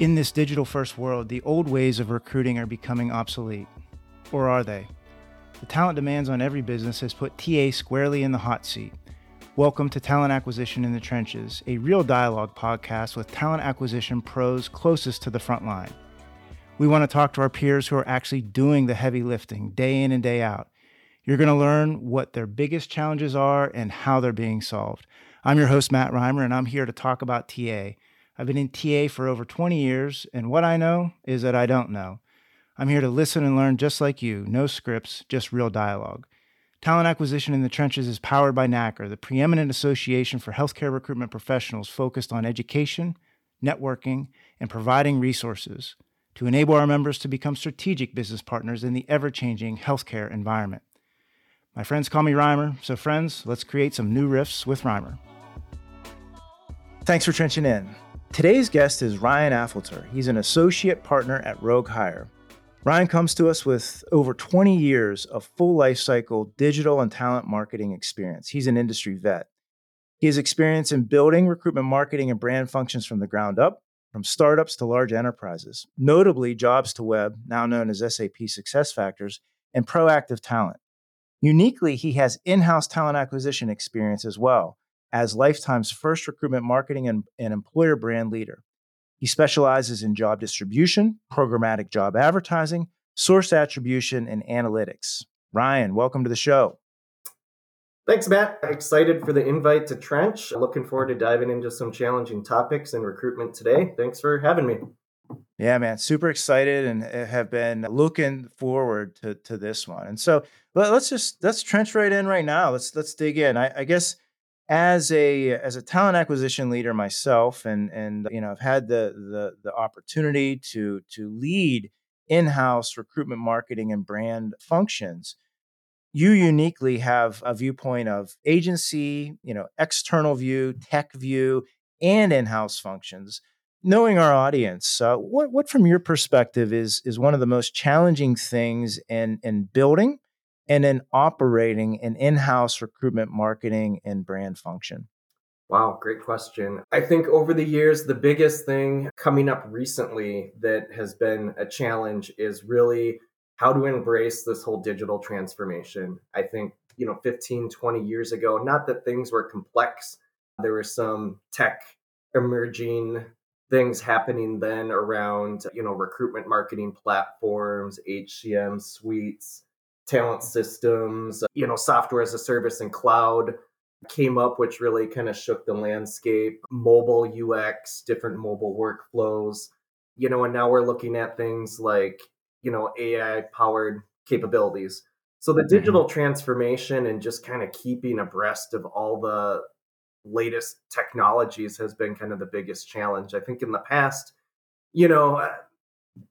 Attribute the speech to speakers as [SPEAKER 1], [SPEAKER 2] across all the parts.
[SPEAKER 1] In this digital first world, the old ways of recruiting are becoming obsolete. Or are they? The talent demands on every business has put TA squarely in the hot seat. Welcome to Talent Acquisition in the Trenches, a real dialogue podcast with talent acquisition pros closest to the front line. We want to talk to our peers who are actually doing the heavy lifting day in and day out. You're going to learn what their biggest challenges are and how they're being solved. I'm your host, Matt Rimer, and I'm here to talk about TA. I've been in TA for over 20 years, and what I know is that I don't know. I'm here to listen and learn just like you, no scripts, just real dialogue. Talent Acquisition in the Trenches is powered by NAHCR, the preeminent association for healthcare recruitment professionals focused on education, networking, and providing resources to enable our members to become strategic business partners in the ever changing healthcare environment. My friends call me Rimer, so friends, let's create some new riffs with Rimer. Thanks for trenching in. Today's guest is Ryan Affolter. He's an associate partner at RogueHire. Ryan comes to us with over 20 years of full life cycle digital and talent marketing experience. He's an industry vet. He has experience in building recruitment marketing and brand functions from the ground up, from startups to large enterprises, notably Jobs2web, now known as SAP SuccessFactors, and Proactive Talent. Uniquely, he has in house talent acquisition experience as well, as Life Time's first recruitment marketing and, and employer brand leader. He specializes in job distribution, programmatic job advertising, source attribution, and analytics. Ryan, welcome to the show.
[SPEAKER 2] Thanks, Matt. Excited for the invite to Trench. Looking forward to diving into some challenging topics in recruitment today. Thanks for having me.
[SPEAKER 1] Yeah, man, super excited and uh, have been looking forward to to this one. And so let's just let's trench right in right now. Let's let's dig in. I, I guess as a as a talent acquisition leader myself and and you know I've had the the the opportunity to to lead in-house recruitment marketing and brand functions. You uniquely have a viewpoint of agency you know external view tech view and in-house functions. Knowing our audience uh, what what from your perspective is is one of the most challenging things in in building and then operating an in-house recruitment marketing and brand function?
[SPEAKER 2] Wow, great question. I think over the years, the biggest thing coming up recently that has been a challenge is really how to embrace this whole digital transformation. I think, you know, 15, 20 years ago, not that things were complex, there were some tech emerging things happening then around, you know, recruitment marketing platforms, HCM suites, talent systems, you know, software as a service and cloud came up, which really kind of shook the landscape, mobile UX, different mobile workflows, you know, and now we're looking at things like, you know, AI powered capabilities. So the mm-hmm. digital transformation and just kind of keeping abreast of all the latest technologies has been kind of the biggest challenge. I think in the past, you know, uh,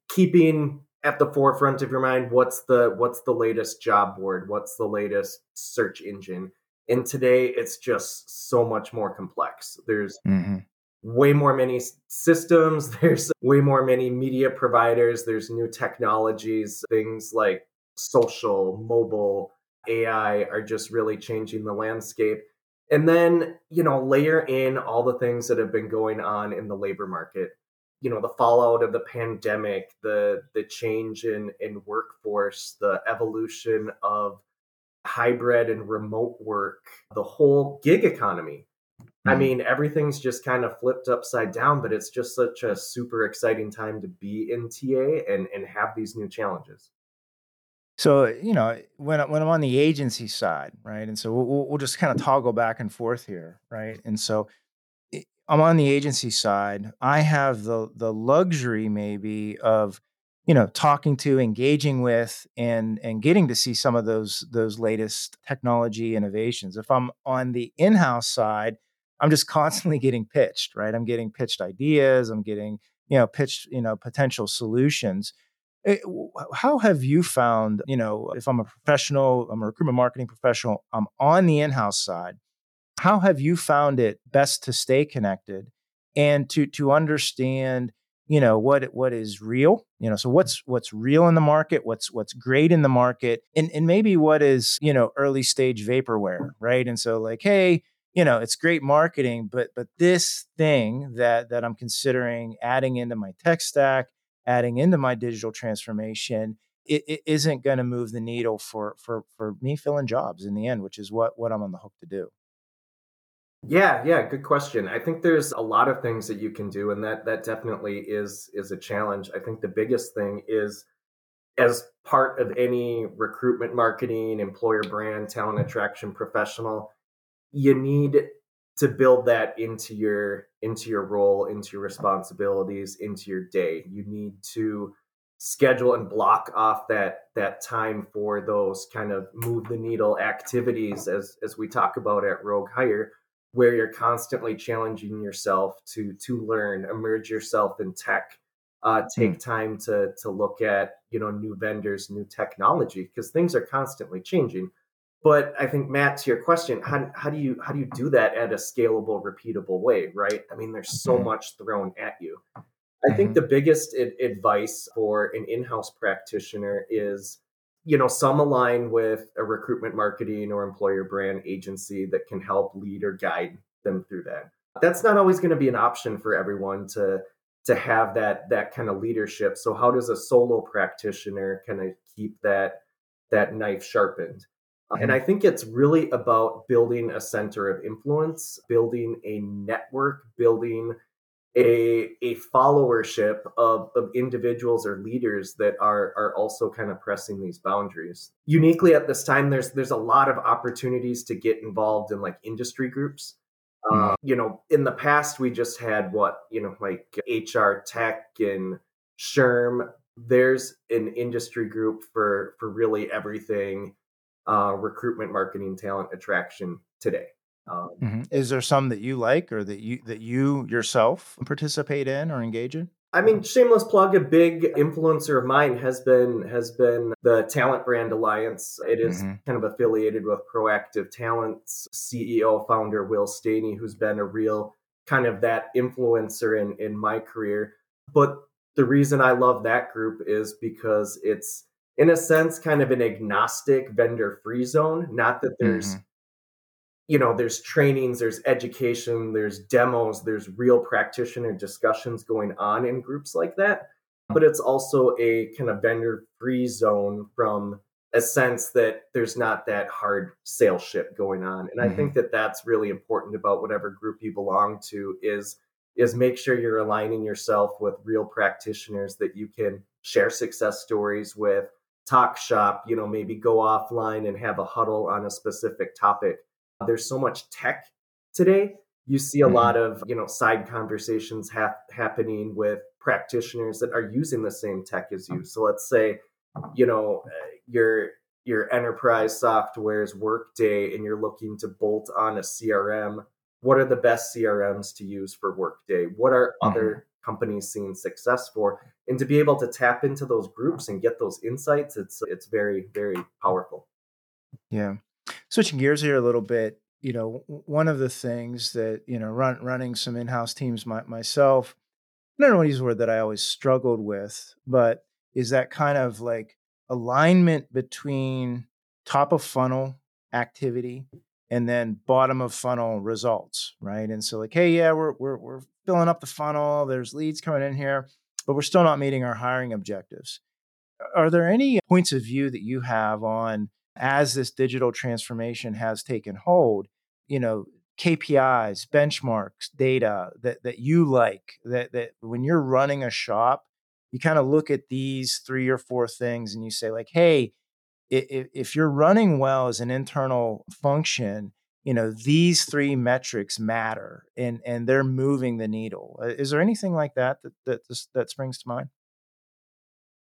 [SPEAKER 2] keeping at the forefront of your mind what's the what's the latest job board? What's the latest search engine? And today it's just so much more complex. There's mm-hmm. way more many systems there's way more many media providers there's new technologies things like social mobile ai are just really changing the landscape. And then you know layer in all the things that have been going on in the labor market you know the fallout of the pandemic the the change in in workforce the evolution of hybrid and remote work the whole gig economy mm-hmm. i mean everything's just kind of flipped upside down but it's just such a super exciting time to be in ta and and have these new challenges
[SPEAKER 1] so you know when when I'm on the agency side, right, and so we'll, we'll just kind of toggle back and forth here, right, and so I'm on the agency side. I have the the luxury maybe of you know talking to, engaging with, and and getting to see some of those those latest technology innovations. If I'm on the in-house side, I'm just constantly getting pitched, right? I'm getting pitched ideas. I'm getting you know pitched you know potential solutions. It, eh, how have you found you know if I'm a professional, I'm a recruitment marketing professional, I'm on the in-house side how have you found it best to stay connected and to to understand you know what what is real? You know so what's what's real in the market? What's what's great in the market? And and maybe what is you know early stage vaporware right? And so like hey you know it's great marketing but but this thing that that i'm considering adding into my tech stack adding into my digital transformation it, it isn't going to move the needle for for for me filling jobs in the end which is what what i'm on the hook to do
[SPEAKER 2] yeah yeah good question. I think there's a lot of things that you can do and that that definitely is is a challenge. I think the biggest thing is as part of any recruitment marketing employer brand talent attraction professional you need to build that into your into your role into your responsibilities into your day. You need to schedule and block off that that time for those kind of move the needle activities as as we talk about at RogueHire where you're constantly challenging yourself to to learn immerse yourself in tech uh, take mm. time to to look at you know new vendors new technology because things are constantly changing but I think Matt, to your question, how, how do you how do you do that at a scalable, repeatable way, right? I mean, there's so mm-hmm. much thrown at you. I mm-hmm. think the biggest advice for an in-house practitioner is, you know, some align with a recruitment marketing or employer brand agency that can help lead or guide them through that. That's not always going to be an option for everyone to to have that that kind of leadership. So how does a solo practitioner kind of keep that that knife sharpened? And mm-hmm. I think it's really about building a center of influence, building a network, building a, a followership of, of individuals or leaders that are, are also kind of pressing these boundaries. Uniquely at this time, there's there's a lot of opportunities to get involved in like industry groups. Uh, you know, in the past, we just had what, you know, like HR tech and SHRM. There's an industry group for for really everything uh, recruitment, marketing, talent attraction today.
[SPEAKER 1] Um, mm-hmm. Is there some that you like or that you that you yourself participate in or engage in?
[SPEAKER 2] I mean, shameless plug. A big influencer of mine has been has been the Talent Brand Alliance. It is mm-hmm. kind of affiliated with Proactive Talents CEO founder Will Staney, who's been a real kind of that influencer in in my career. But the reason I love that group is because it's in a sense kind of an agnostic vendor free zone not that there's mm-hmm. You know there's trainings there's education there's demos there's real practitioner discussions going on in groups like that but it's also a kind of vendor free zone from a sense that there's not that hard sales ship going on and mm-hmm. i think that that's really important about whatever group you belong to is is make sure you're aligning yourself with real practitioners that you can share success stories with talk shop, you know, maybe go offline and have a huddle on a specific topic. There's so much tech today. You see a mm-hmm. lot of, you know, side conversations ha- happening with practitioners that are using the same tech as you. So let's say, you know, your your enterprise software is Workday and you're looking to bolt on a CRM. What are the best CRMs to use for Workday? What are mm-hmm. other companies seeing success for and to be able to tap into those groups and get those insights it's it's very very powerful
[SPEAKER 1] yeah switching gears here a little bit you know one of the things that you know run, running some in-house teams my, myself i don't know what use word that i always struggled with but is that kind of like alignment between top of funnel activity and then bottom of funnel results right and so like hey yeah we're we're, we're filling up the funnel, there's leads coming in here, but we're still not meeting our hiring objectives. Are there any points of view that you have on as this digital transformation has taken hold, you know, KPIs, benchmarks, data that that you like that that when you're running a shop, you kind of look at these three or four things and you say like, "Hey, if, if you're running well as an internal function, you know these three metrics matter and and they're moving the needle. Uh, is there anything like that that that, that springs to mind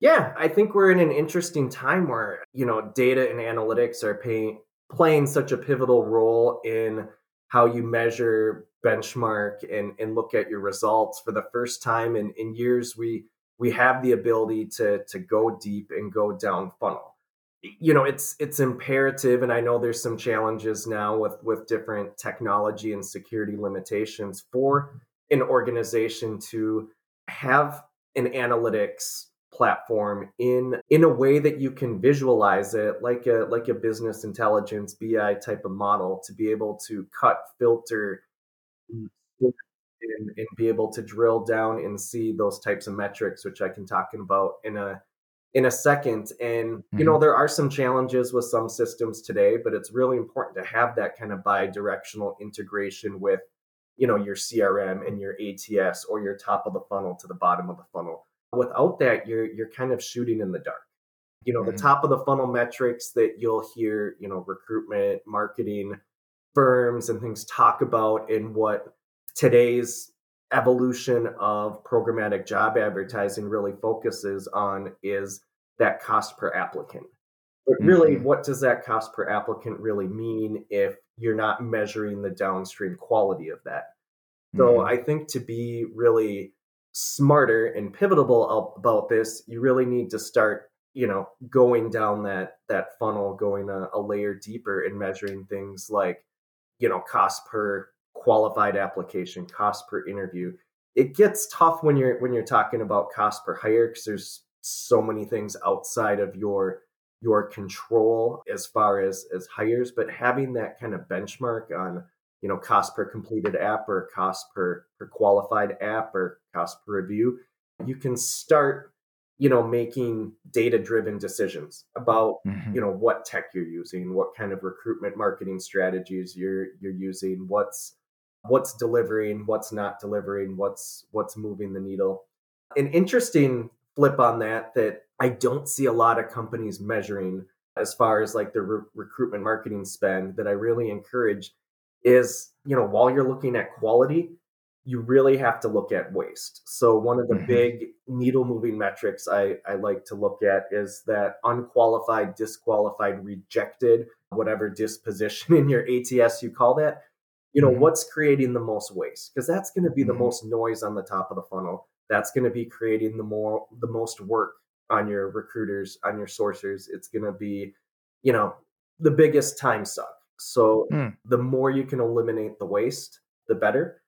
[SPEAKER 2] yeah i think we're in an interesting time where you know data and analytics are paying playing such a pivotal role in how you measure benchmark and and look at your results for the first time in in years we we have the ability to to go deep and go down funnel. You know it's it's imperative and i know there's some challenges now with with different technology and security limitations for an organization to have an analytics platform in in a way that you can visualize it like a like a business intelligence BI type of model to be able to cut filter and, and be able to drill down and see those types of metrics which I can talk about in a in a second and mm-hmm. you know there are some challenges with some systems today but it's really important to have that kind of bi-directional integration with you know your crm and your ats or your top of the funnel to the bottom of the funnel without that you're you're kind of shooting in the dark you know mm-hmm. the top of the funnel metrics that you'll hear you know recruitment marketing firms and things talk about in what today's evolution of programmatic job advertising really focuses on is that cost per applicant but really mm-hmm. what does that cost per applicant really mean if you're not measuring the downstream quality of that so mm-hmm. i think to be really smarter and pivotal about this, you really need to start, you know, going down that that funnel, going a, a layer deeper and measuring things like, you know, cost per qualified application, cost per interview. It gets tough when you're when you're talking about cost per hire because there's so many things outside of your your control as far as as hires, but having that kind of benchmark on you know cost per completed app or cost per per qualified app or cost per review you can start you know making data driven decisions about mm-hmm. you know what tech you're using what kind of recruitment marketing strategies you're you're using what's what's delivering what's not delivering what's what's moving the needle an interesting flip on that that i don't see a lot of companies measuring as far as like the re- recruitment marketing spend that i really encourage is you know while you're looking at quality you really have to look at waste so one of the mm-hmm. big needle moving metrics I, I like to look at is that unqualified disqualified rejected whatever disposition in your ats you call that you know mm-hmm. what's creating the most waste because that's going to be mm-hmm. the most noise on the top of the funnel that's going to be creating the more the most work on your recruiters on your sourcers it's going to be you know the biggest time suck so mm. the more you can eliminate the waste, the better.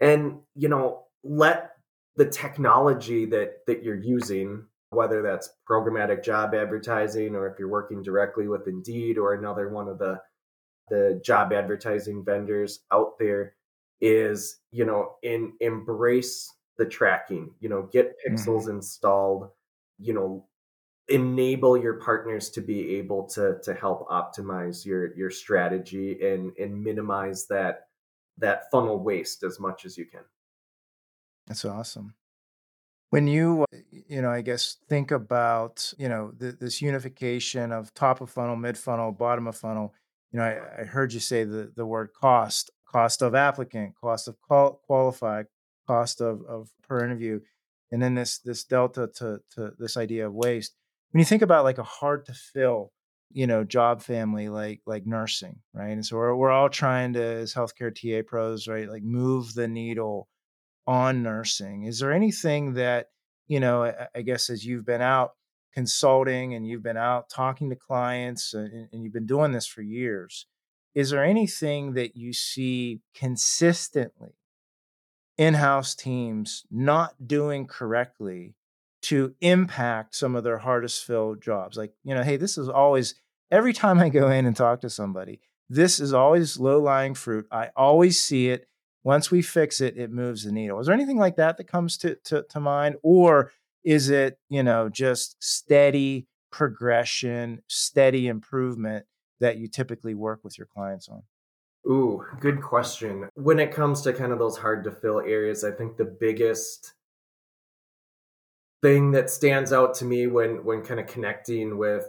[SPEAKER 2] And you know, let the technology that that you're using, whether that's programmatic job advertising or if you're working directly with Indeed or another one of the the job advertising vendors out there is, you know, in embrace the tracking, you know, get pixels mm. installed, you know, enable your partners to be able to to help optimize your your strategy and and minimize that that funnel waste as much as you can.
[SPEAKER 1] That's awesome. When you uh, you know i guess think about you know th- this unification of top of funnel mid funnel bottom of funnel you know I, I, heard you say the, the word cost cost of applicant cost of qual- qualified cost of, of per interview and then this this delta to to this idea of waste when you think about like a hard to fill you know job family like like nursing right? And so we're, we're all trying to as healthcare ta pros right like move the needle on nursing. Is there anything that you know i, I guess as you've been out consulting and you've been out talking to clients and, and you've been doing this for years is there anything that you see consistently in-house teams not doing correctly to impact some of their hardest filled jobs. Like, you know, hey, this is always, every time I go in and talk to somebody, this is always low lying fruit. I always see it. Once we fix it, it moves the needle. Is there anything like that that comes to, to, to mind? Or is it, you know, just steady progression, steady improvement that you typically work with your clients on?
[SPEAKER 2] Ooh, good question. When it comes to kind of those hard to fill areas, I think the biggest thing that stands out to me when when kind of connecting with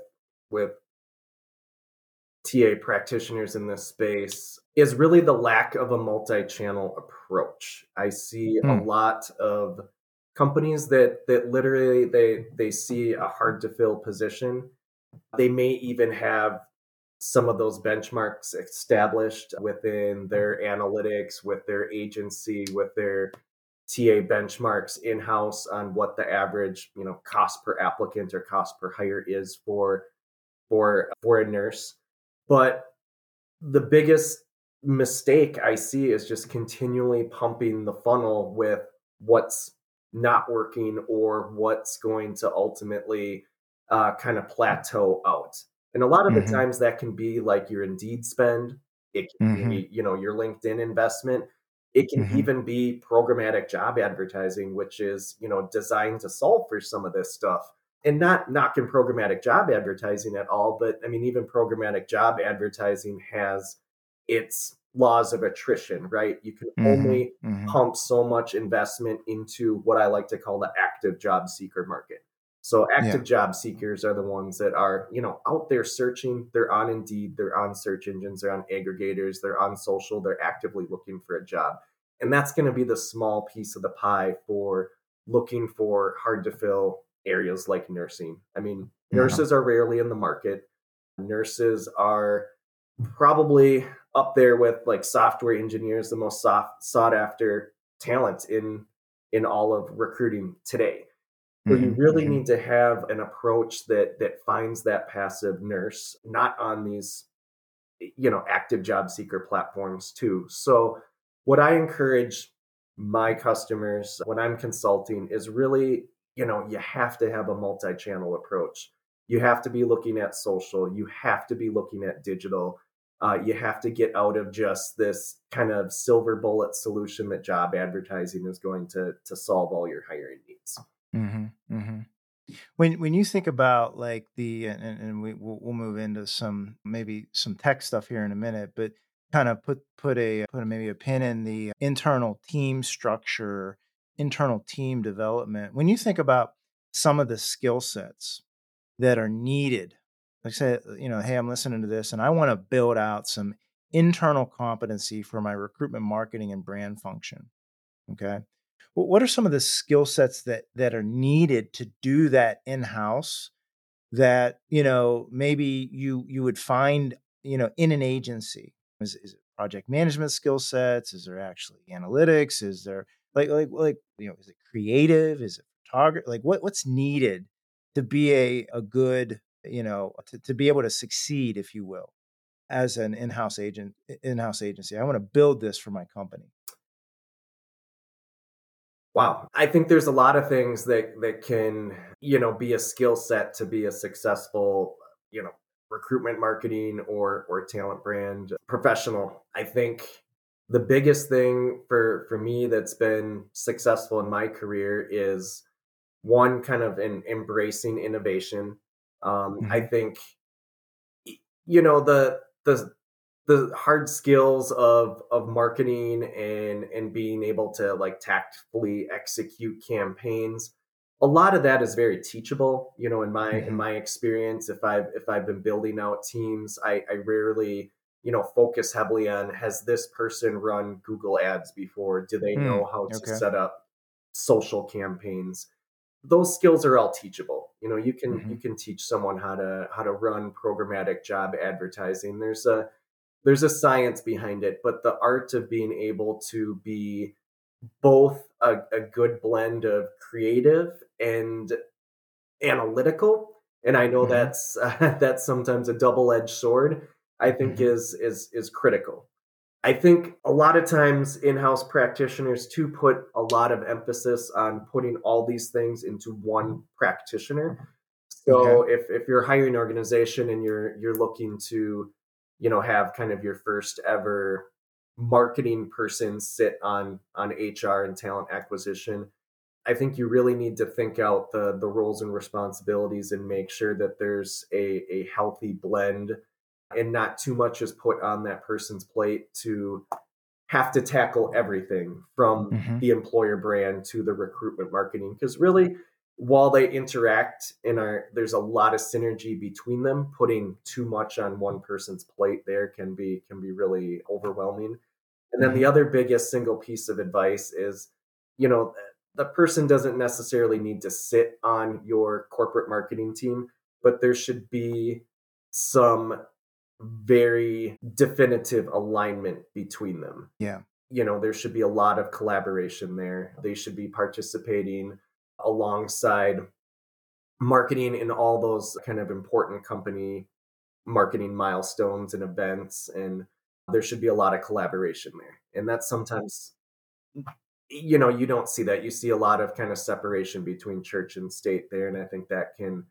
[SPEAKER 2] with TA practitioners in this space is really the lack of a multi-channel approach. I see a hmm. lot of companies that that literally they they see a hard to fill position. They may even have some of those benchmarks established within their analytics, with their agency, with their TA benchmarks in house on what the average, you know, cost per applicant or cost per hire is for for for a nurse. But the biggest mistake I see is just continually pumping the funnel with what's not working or what's going to ultimately uh, kind of plateau out. And a lot of mm-hmm. the times that can be like your Indeed spend, it can mm-hmm. be, you know, your LinkedIn investment. It can mm-hmm. even be programmatic job advertising, which is, you know, designed to solve for some of this stuff. And not knocking programmatic job advertising at all, but I mean, even programmatic job advertising has its laws of attrition, right? You can mm-hmm. only mm-hmm. pump so much investment into what I like to call the active job seeker market. So active yeah. job seekers are the ones that are, you know, out there searching. They're on Indeed, they're on search engines, they're on aggregators, they're on social, they're actively looking for a job. And that's going to be the small piece of the pie for looking for hard to fill areas like nursing. I mean, yeah. nurses are rarely in the market. Nurses are probably up there with like software engineers, the most soft, sought after talent in in all of recruiting today. So you mm-hmm, really mm-hmm. need to have an approach that that finds that passive nurse, not on these, you know, active job seeker platforms too. So what I encourage my customers when I'm consulting is really, you know, you have to have a multi-channel approach. You have to be looking at social. You have to be looking at digital. Uh, you have to get out of just this kind of silver bullet solution that job advertising is going to to solve all your hiring needs.
[SPEAKER 1] Mm-hmm, mm-hmm. When when you think about like the and, and we we'll, move into some maybe some tech stuff here in a minute, but kind of put put a put a, maybe a pin in the internal team structure, internal team development. When you think about some of the skill sets that are needed, like say you know, hey, I'm listening to this and I want to build out some internal competency for my recruitment, marketing, and brand function. Okay, what are some of the skill sets that that are needed to do that in house that you know maybe you you would find you know in an agency? Is, is it project management skill sets? Is there actually analytics? Is there like like like you know is it creative? Is it photography like what what's needed to be a a good you know to, to be able to succeed if you will as an in-house agent in-house agency? I want to build this for my company
[SPEAKER 2] Wow. I think there's a lot of things that that can, you know, be a skill set to be a successful, you know, recruitment marketing or or talent brand professional. I think the biggest thing for for me that's been successful in my career is one kind of in embracing innovation. Um, mm-hmm. I think you know the the the hard skills of of marketing and and being able to like tactfully execute campaigns a lot of that is very teachable you know in my mm-hmm. in my experience if i've if i've been building out teams i i rarely you know focus heavily on has this person run google ads before do they mm, know how to okay. set up social campaigns those skills are all teachable you know you can mm-hmm. you can teach someone how to how to run programmatic job advertising there's a there's a science behind it, but the art of being able to be both a, a good blend of creative and analytical, and I know mm-hmm. that's uh, that's sometimes a double-edged sword. I think mm-hmm. is is is critical. I think a lot of times in-house practitioners too put a lot of emphasis on putting all these things into one practitioner. So okay. if if you're hiring organization and you're you're looking to you know have kind of your first ever marketing person sit on on HR and talent acquisition I think you really need to think out the the roles and responsibilities and make sure that there's a a healthy blend and not too much is put on that person's plate to have to tackle everything from mm-hmm. the employer brand to the recruitment marketing because really while they interact and are there's a lot of synergy between them putting too much on one person's plate there can be can be really overwhelming. And then the mm-hmm. other biggest single piece of advice is you know the person doesn't necessarily need to sit on your corporate marketing team but there should be some very definitive alignment between them.
[SPEAKER 1] Yeah.
[SPEAKER 2] You know there should be a lot of collaboration there. They should be participating alongside marketing in all those kind of important company marketing milestones and events and there should be a lot of collaboration there and that's sometimes you know, you don't see that. You see a lot of kind of separation between church and state there, and I think that can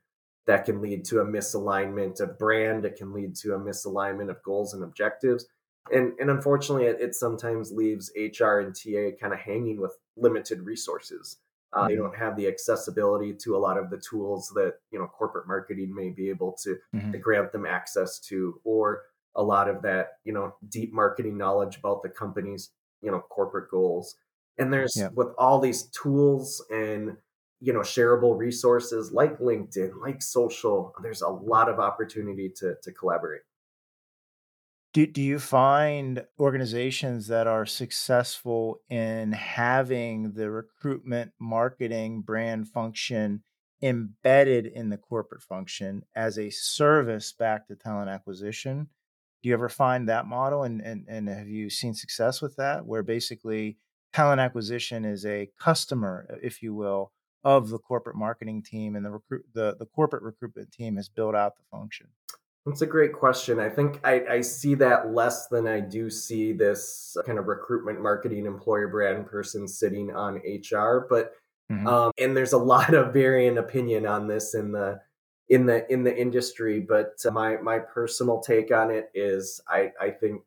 [SPEAKER 2] that can lead to a misalignment of brand. It can lead to a misalignment of goals and objectives. And, and unfortunately, it, it sometimes leaves HR and TA kind of hanging with limited resources. Uh, mm-hmm. They don't have the accessibility to a lot of the tools that you know corporate marketing may be able to, mm-hmm. to grant them access to, or a lot of that you know deep marketing knowledge about the company's you know corporate goals. And there's yeah. with all these tools and you know shareable resources like linkedin like social there's a lot of opportunity to to collaborate
[SPEAKER 1] do, do you find organizations that are successful in having the recruitment marketing brand function embedded in the corporate function as a service back to talent acquisition do you ever find that model and, and, and have you seen success with that where basically talent acquisition is a customer if you will of the corporate marketing team and the recruit the, the corporate recruitment team has built out the function?
[SPEAKER 2] That's a great question. I think I, I see that less than I do see this kind of recruitment marketing employer brand person sitting on HR. But mm-hmm. um, and there's a lot of varying opinion on this in the in the in the industry. But uh, my my personal take on it is I I think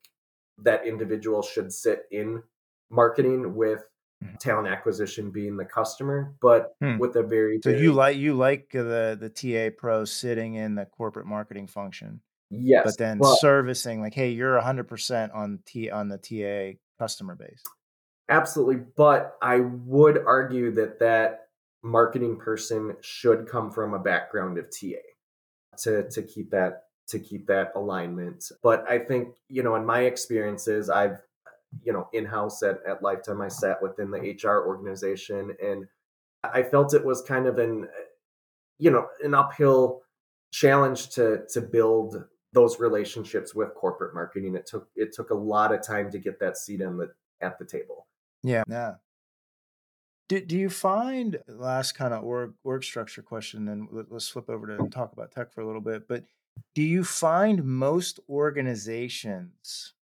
[SPEAKER 2] that individual should sit in marketing with Mm-hmm. talent acquisition being the customer, but hmm. with a very,
[SPEAKER 1] so you like you like the the TA pro sitting in the corporate marketing function,
[SPEAKER 2] yes,
[SPEAKER 1] but then well, servicing like, hey, you're hundred percent on T on the TA customer base.
[SPEAKER 2] Absolutely, but I would argue that that marketing person should come from a background of TA to to keep that to keep that alignment. But I think you know, in my experiences, I've you know in-house at, at Life Time i sat within the hr organization and i felt it was kind of an you know an uphill challenge to to build those relationships with corporate marketing. It took it took a lot of time to get that seat in the at the table.
[SPEAKER 1] Yeah. Yeah. Do, do you find last kind of org, org structure question and let's flip over to talk about tech for a little bit but do you find most organizations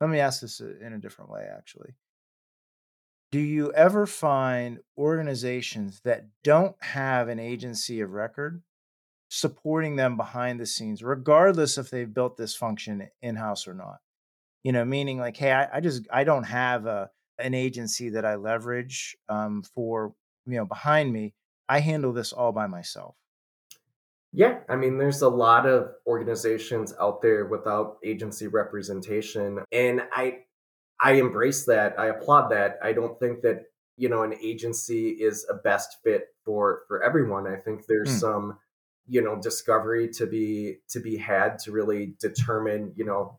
[SPEAKER 1] let me ask this uh, in a different way, actually. Do you ever find organizations that don't have an agency of record supporting them behind the scenes, regardless if they've built this function in house or not? You know, meaning like, hey, I, I, just I don't have a an agency that I leverage um, for you know behind me. I handle this all by myself.
[SPEAKER 2] Yeah, I mean, there's a lot of organizations out there without agency representation, and I, I embrace that. I applaud that. I don't think that you know an agency is a best fit for for everyone. I think there's mm. some you know discovery to be to be had to really determine you know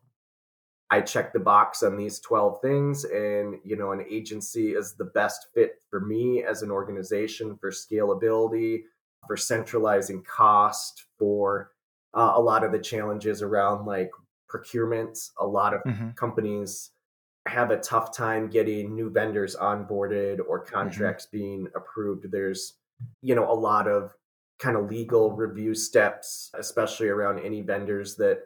[SPEAKER 2] I check the box on these 12 things and you know an agency is the best fit for me as an organization for scalability for centralizing cost, for uh, a lot of the challenges around like procurement. A lot of mm-hmm. companies have a tough time getting new vendors onboarded or mm-hmm. contracts mm-hmm. being approved. There's, you know, a lot of kind of legal review steps, especially around any vendors that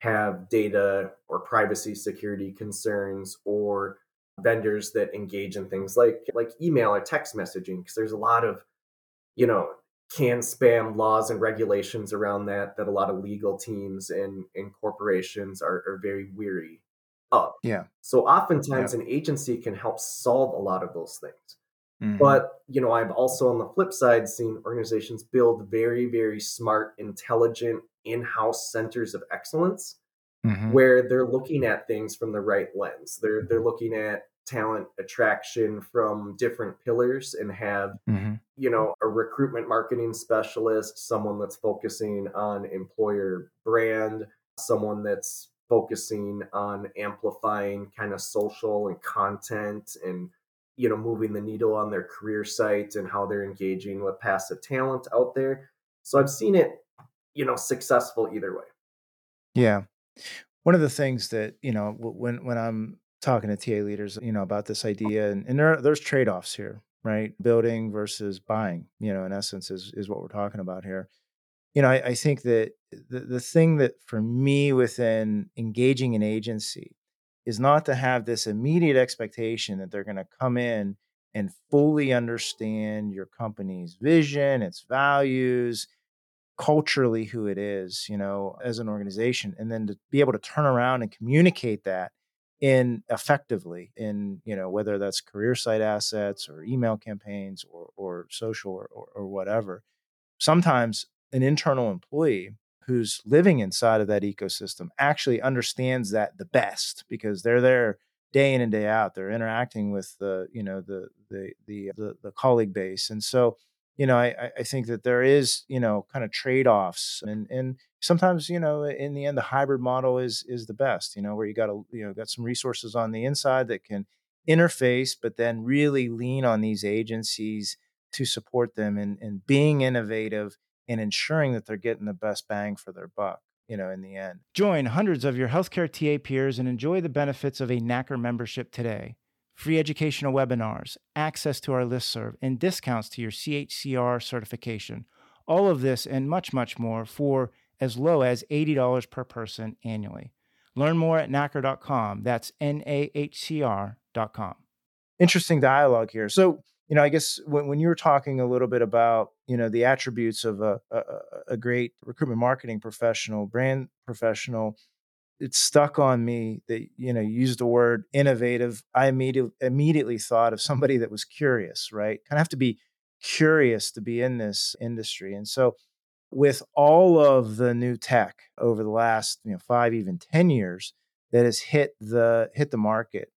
[SPEAKER 2] have data or privacy security concerns or vendors that engage in things like like email or text messaging because there's a lot of you know CAN-SPAM laws and regulations around that that a lot of legal teams and, and corporations are, are very weary of.
[SPEAKER 1] Yeah.
[SPEAKER 2] So oftentimes yeah. an agency can help solve a lot of those things. Mm-hmm. But, you know, I've also on the flip side seen organizations build very, very smart, intelligent in-house centers of excellence mm-hmm. where they're looking at things from the right lens. They're they're looking at talent attraction from different pillars and have mm-hmm. you know a recruitment marketing specialist someone that's focusing on employer brand someone that's focusing on amplifying kind of social and content and you know moving the needle on their career site and how they're engaging with passive talent out there. So i've seen it you know successful either way.
[SPEAKER 1] Yeah. One of the things that you know when when i'm talking to TA leaders, you know, about this idea, and, and there there's trade offs here, right? Building versus buying, you know, in essence, is is what we're talking about here. You know, I, I think that the the thing that for me within engaging an agency is not to have this immediate expectation that they're going to come in and fully understand your company's vision, its values, culturally who it is, you know, as an organization, and then to be able to turn around and communicate that in effectively in you know whether that's career site assets or email campaigns or or social or, or, or whatever sometimes an internal employee who's living inside of that ecosystem actually understands that the best because they're there day in and day out they're interacting with the you know the the the uh, the, the colleague base. And so you know, I, I think that there is, you know, kind of trade offs, and and sometimes, you know, in the end, the hybrid model is is the best. You know, where you got to, you know, got some resources on the inside that can interface, but then really lean on these agencies to support them and, and being innovative and ensuring that they're getting the best bang for their buck you know, in the end. Join hundreds of your healthcare TA peers and enjoy the benefits of a NAHCR membership today free educational webinars, access to our listserv, and discounts to your CHCR certification. All of this and much, much more for as low as $80 per person annually. Learn more at nahcr.com. That's N A H C R.com. Interesting dialogue here. So, you know, I guess when, when you were talking a little bit about, you know, the attributes of a, a, a great recruitment marketing professional, brand professional, it stuck on me that you know used the word innovative i immediately immediately thought of somebody that was curious right? Kind of have to be curious to be in this industry and so with all of the new tech over the last you know five even 10 years that has hit the hit the market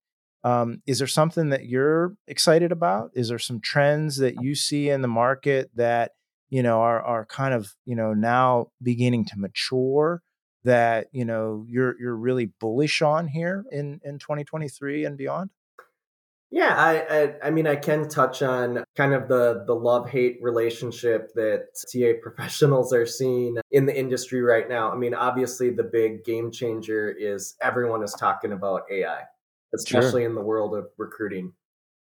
[SPEAKER 1] um, is there something that you're excited about? Is there some trends that you see in the market that you know are are kind of you know now beginning to mature that you know you're you're really bullish on here in in 2023 and beyond?
[SPEAKER 2] Yeah, I, I, I mean I can touch on kind of the the love hate relationship that TA professionals are seeing in the industry right now. I mean, obviously the big game changer is everyone is talking about AI, especially sure. in the world of recruiting.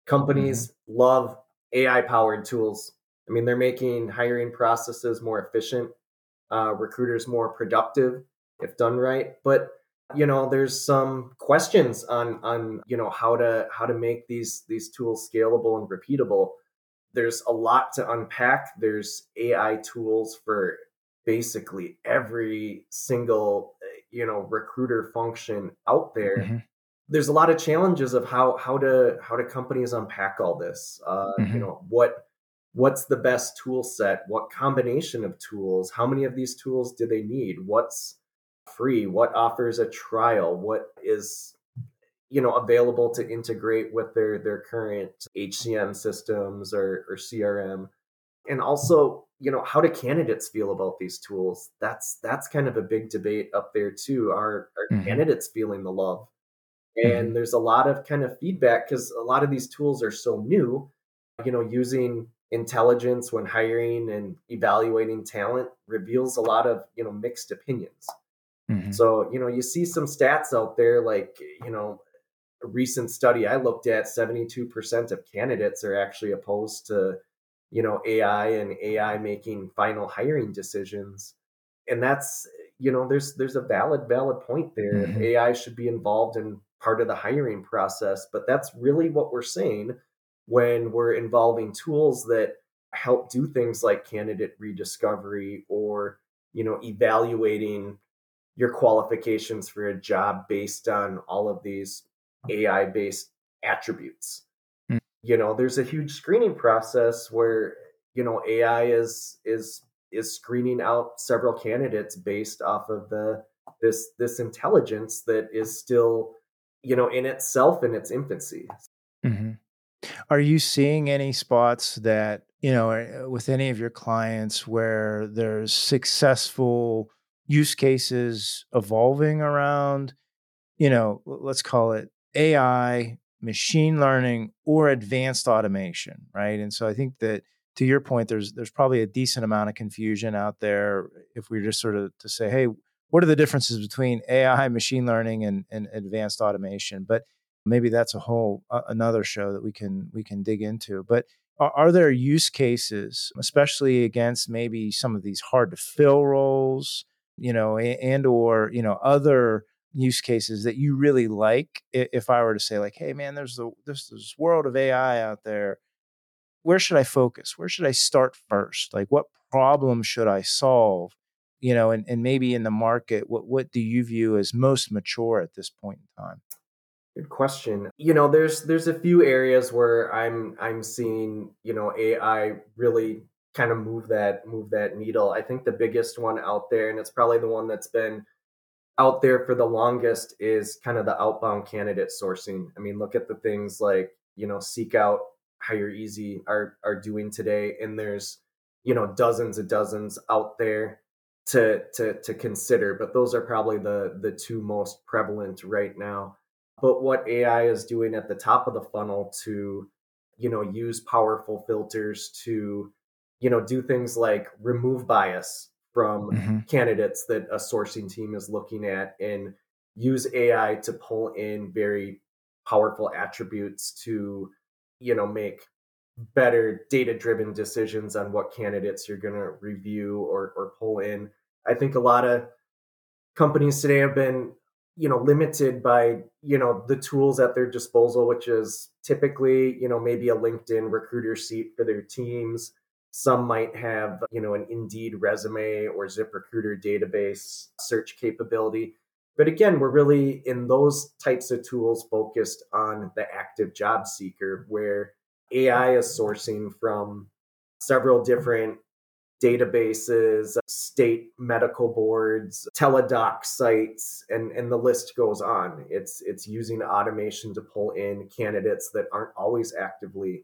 [SPEAKER 2] Companies mm-hmm. love AI powered tools. I mean, they're making hiring processes more efficient, uh, recruiters more productive, if done right. But you know, there's some questions on on you know how to how to make these these tools scalable and repeatable. There's a lot to unpack. There's AI tools for basically every single you know recruiter function out there. Mm-hmm. There's a lot of challenges of how how to how to companies unpack all this. Uh, mm-hmm. You know what what's the best tool set what combination of tools how many of these tools do they need what's free what offers a trial what is you know available to integrate with their their current hcm systems or, or crm and also you know how do candidates feel about these tools? That's that's kind of a big debate up there too. Are are mm-hmm. candidates feeling the love? And mm-hmm. there's a lot of kind of feedback because a lot of these tools are so new you know using intelligence when hiring and evaluating talent reveals a lot of you know mixed opinions Mm-hmm. So, you know, you see some stats out there like, you know, a recent study I looked at 72% of candidates are actually opposed to, you know, AI and AI making final hiring decisions. And that's, you know, there's there's a valid valid point there. Mm-hmm. AI should be involved in part of the hiring process, but that's really what we're saying when we're involving tools that help do things like candidate rediscovery or, you know, evaluating your qualifications for a job based on all of these AI based attributes. Mm. You know, there's a huge screening process where, you know, AI is is is screening out several candidates based off of the this this intelligence that is still, you know, in itself in its infancy.
[SPEAKER 1] Mm-hmm. Are you seeing any spots that, you know, with any of your clients where there's successful use cases evolving around, you know, let's call it AI, machine learning, or advanced automation, right? And so I think that to your point, there's there's probably a decent amount of confusion out there if we are just sort of to say, hey, what are the differences between AI, machine learning, and, and advanced automation? But maybe that's a whole uh, another show that we can we can dig into. But are, are there use cases, especially against maybe some of these hard to fill roles? You know, and or, you know, other use cases that you really like if i were to say like hey man there's the there's this world of ai out there. Where should i focus? Where should i start first? Like what problem should i solve? You know and, and maybe in the market what what do you view as most mature at this point in time?
[SPEAKER 2] Good question. You know, there's there's a few areas where I'm I'm seeing, you know, AI really kind of move that move that needle. I think the biggest one out there and it's probably the one that's been out there for the longest is kind of the outbound candidate sourcing. I mean, look at the things like, you know, SeekOut hire easy are are doing today and there's, you know, dozens and dozens out there to to to consider, but those are probably the the two most prevalent right now but what AI is doing at the top of the funnel to, you know, use powerful filters to, you know, do things like remove bias from mm-hmm. candidates that a sourcing team is looking at and use AI to pull in very powerful attributes to, you know, make better data driven decisions on what candidates you're going to review or, or pull in. I think a lot of companies today have been you know limited by you know the tools at their disposal which is typically you know maybe a linkedin recruiter seat for their teams some might have you know an indeed resume or ziprecruiter database search capability but again we're really in those types of tools focused on the active job seeker where ai is sourcing from several different databases, state medical boards, teledoc sites, and, and the list goes on. It's it's using automation to pull in candidates that aren't always actively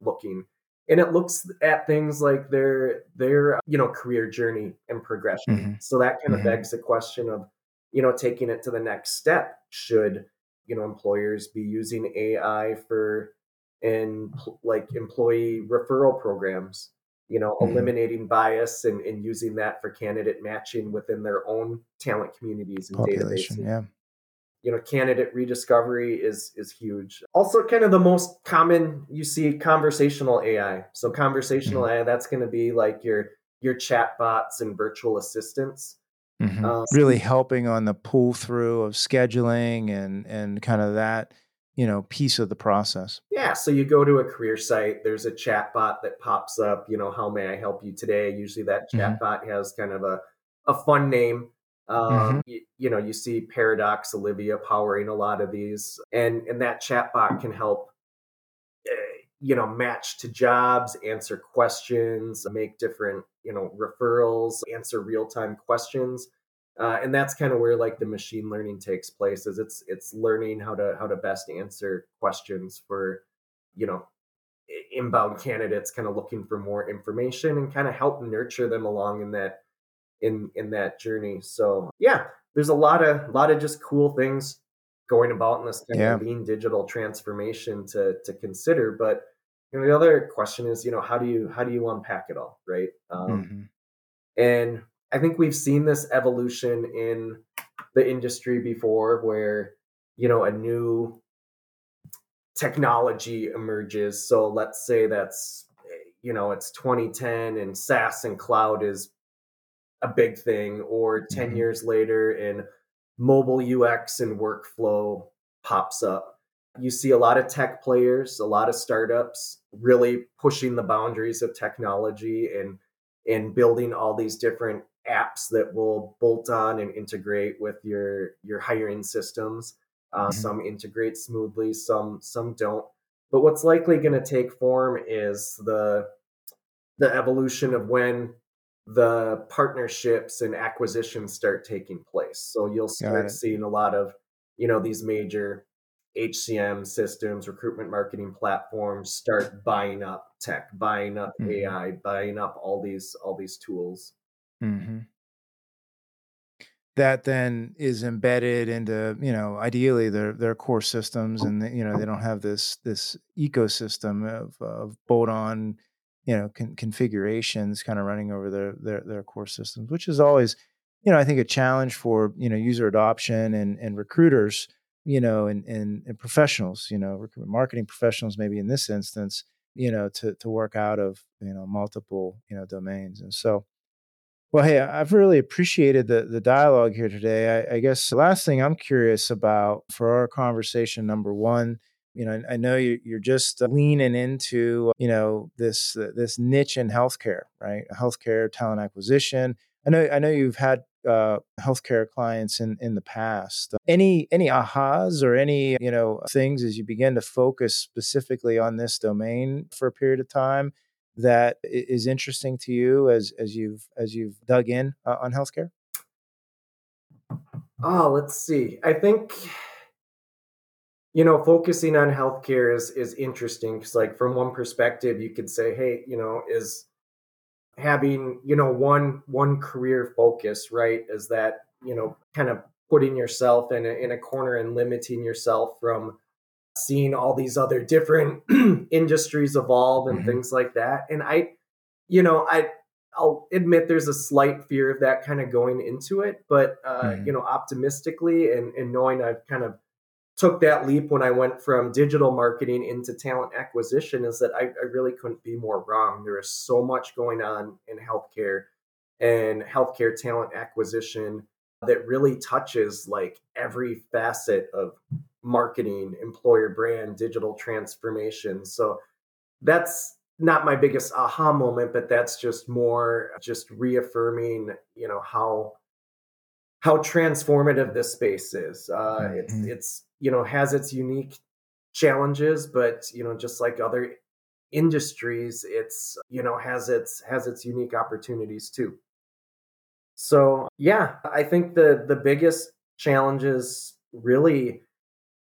[SPEAKER 2] looking. And it looks at things like their their you know career journey and progression. Mm-hmm. So that kind of mm-hmm. begs the question of, you know, taking it to the next step. Should, you know, employers be using AI for in like employee referral programs you know, mm-hmm. eliminating bias and, and using that for candidate matching within their own talent communities and
[SPEAKER 1] Population,
[SPEAKER 2] databases.
[SPEAKER 1] Yeah.
[SPEAKER 2] You know, candidate rediscovery is is huge. Also, kind of the most common you see conversational AI. So conversational mm-hmm. AI, that's going to be like your your chat bots and virtual assistants.
[SPEAKER 1] Mm-hmm. Um, really helping on the pull through of scheduling and and kind of that you know piece of the process
[SPEAKER 2] yeah so you go to a career site there's a chat bot that pops up you know how may i help you today usually that chat mm-hmm. bot has kind of a, a fun name um, mm-hmm. you, you, know you see paradox olivia powering a lot of these and and that chatbot can help eh, you know match to jobs answer questions make different you know referrals answer real-time questions uh, and that's kind of where like the machine learning takes place is it's it's learning how to how to best answer questions for you know inbound candidates kind of looking for more information and kind of help nurture them along in that in in that journey so yeah there's a lot of a lot of just cool things going about in this kind yeah. of lean digital transformation to to consider but you know the other question is you know how do you how do you unpack it all right um, mm-hmm. and I think we've seen this evolution in the industry before where, you know, a new technology emerges. So let's say that's, you know, it's 2010 and SaaS and cloud is a big thing, or 10 mm-hmm. years later and mobile UX and workflow pops up. You see a lot of tech players, a lot of startups really pushing the boundaries of technology and and building all these different apps that will bolt on and integrate with your your hiring systems. Uh, mm-hmm. Some integrate smoothly, some some don't. But what's likely going to take form is the the evolution of when the partnerships and acquisitions start taking place. So you'll start seeing a lot of you know these major HCM systems, recruitment marketing platforms start buying up tech, buying up mm-hmm. AI, buying up all these all these tools. Mm-hmm.
[SPEAKER 1] That then is embedded into you know ideally their their core systems, and you know they don't have this this ecosystem of of bolt on you know con- configurations kind of running over their, their their core systems, which is always you know I think a challenge for you know user adoption and and recruiters you know and and, and professionals you know marketing professionals maybe in this instance you know to to work out of you know multiple you know domains and so Well, hey, I've really appreciated the the dialogue here today. I, I guess the last thing I'm curious about for our conversation, number one, you know, I know you're just leaning into, you know, this this niche in healthcare, right? Healthcare talent acquisition. I know I know you've had uh, healthcare clients in in the past. Any any ahas or any you know things as you begin to focus specifically on this domain for a period of time that is interesting to you as as you've as you've dug in uh, on healthcare?
[SPEAKER 2] Oh, let's see. I think you know focusing on healthcare is is interesting because like from one perspective you could say hey you know is having you know one one career focus right is that you know kind of putting yourself in a, in a corner and limiting yourself from seeing all these other different industries evolve and mm-hmm. things like that. And I, you know, I I'll admit there's a slight fear of that kind of going into it, but uh, mm-hmm. you know, optimistically and, and knowing I've kind of took that leap when I went from digital marketing into talent acquisition is that I, I really couldn't be more wrong. There is so much going on in healthcare and healthcare talent acquisition that really touches like every facet of marketing, employer brand, digital transformation. So that's not my biggest aha moment, but that's just more just reaffirming, you know, how how transformative this space is. Uh, mm-hmm. It's it's you know has its unique challenges, but you know just like other industries, it's you know has its has its unique opportunities too. So yeah, I think the the biggest challenges really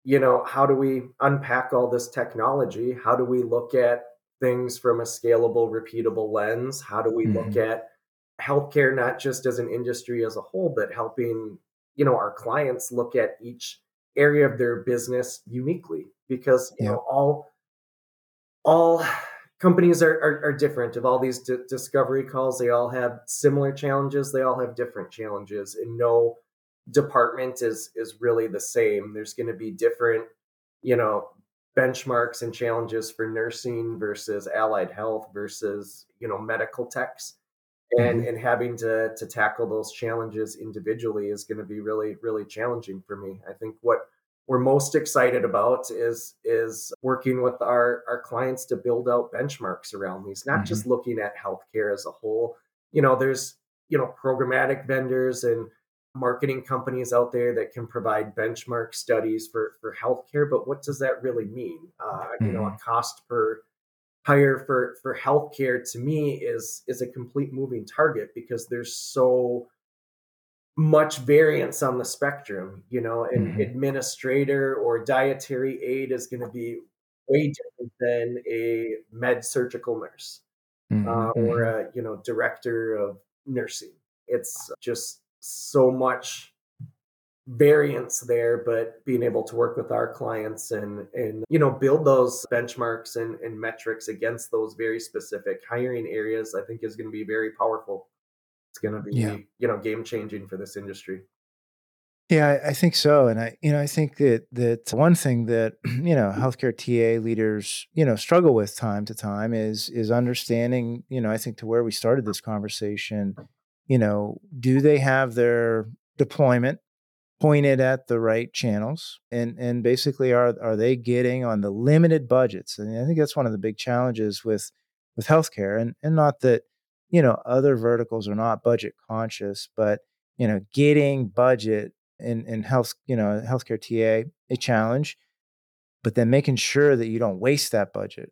[SPEAKER 2] you know, how do we unpack all this technology? How do we look at things from a scalable, repeatable lens? How do we mm-hmm. look at healthcare not just as an industry as a whole, but helping, you know, our clients look at each area of their business uniquely? Because, you yeah. know, all all companies are, are, are, different of all these d- discovery calls they all have similar challenges they all have different challenges and no department is is really the same. There's going to be different, you know, benchmarks and challenges for nursing versus allied health versus you know medical techs and mm-hmm. and having to to tackle those challenges individually is going to be really really challenging for me i think what we're most excited about is is working with our our clients to build out benchmarks around these not mm-hmm. just looking at healthcare as a whole you know there's you know programmatic vendors and marketing companies out there that can provide benchmark studies for for healthcare but what does that really mean uh, mm-hmm. you know a mm-hmm. cost per hire for for healthcare to me is is a complete moving target because there's so much variance on the spectrum you know an mm-hmm. administrator or dietary aid is going to be way different than a med surgical nurse mm-hmm. uh, or mm-hmm. a you know director of nursing it's just so much variance there but being able to work with our clients and and you know build those benchmarks and, and metrics against those very specific hiring areas i think is going to be very powerful. It's going to be yeah. you know game changing for this industry.
[SPEAKER 1] Yeah I, I think so and i you know i think that that one thing that you know healthcare ta leaders you know struggle with time to time is is understanding you know i think to where we started this conversation you know, do they have their deployment pointed at the right channels and and basically are are they getting on the limited budgets and i think that's one of the big challenges with with healthcare and and not that you know other verticals are not budget conscious but you know getting budget in in health you know healthcare ta a challenge but then making sure that you don't waste that budget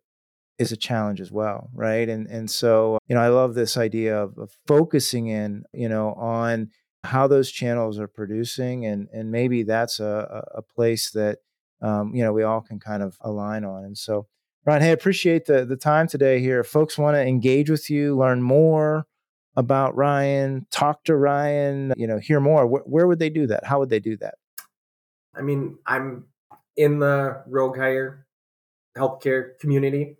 [SPEAKER 1] is a challenge as well, right? And and so you know, I love this idea of, of focusing in, you know, on how those channels are producing, and and maybe that's a a place that um, you know we all can kind of align on. And so, Ryan, hey, appreciate the the time today here. If folks want to engage with you, learn more about Ryan, talk to Ryan, you know, hear more. Where would they do that? How would they do that?
[SPEAKER 2] I mean, I'm in the RogueHire healthcare community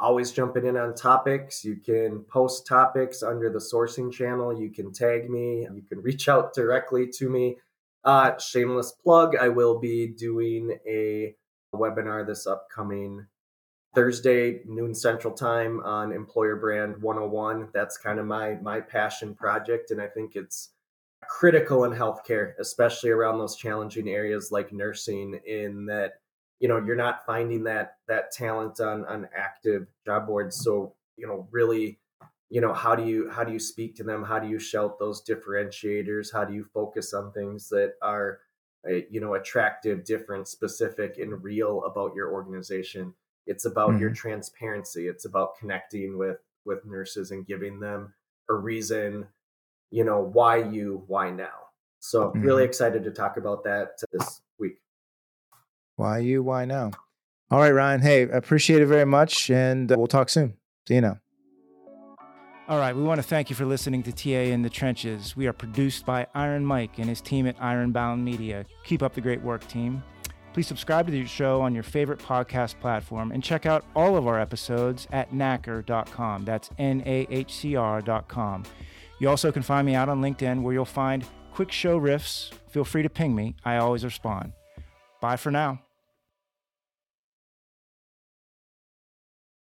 [SPEAKER 2] always jumping in on topics. You can post topics under the sourcing channel. You can tag me. You can reach out directly to me. Uh, shameless plug, I will be doing a webinar this upcoming Thursday, noon Central Time on Employer Brand 101. That's kind of my my passion project, and I think it's critical in healthcare, especially around those challenging areas like nursing. In that, you know, you're not finding that that talent on on active job boards. So, you know, really, you know, how do you how do you speak to them? How do you shout those differentiators? How do you focus on things that are you know attractive different specific and real about your organization it's about mm-hmm. your transparency it's about connecting with with nurses and giving them a reason you know why you why now so mm-hmm. really excited to talk about that this week
[SPEAKER 1] why you why now all right ryan hey appreciate it very much and uh, we'll talk soon see you now all right, we want to thank you for listening to TA in the Trenches. We are produced by Iron Mike and his team at Ironbound Media. Keep up the great work, team. Please subscribe to the show on your favorite podcast platform and check out all of our episodes at nahcr.com. That's N A H C R.com. You also can find me out on LinkedIn where you'll find quick show riffs. Feel free to ping me, I always respond. Bye for now.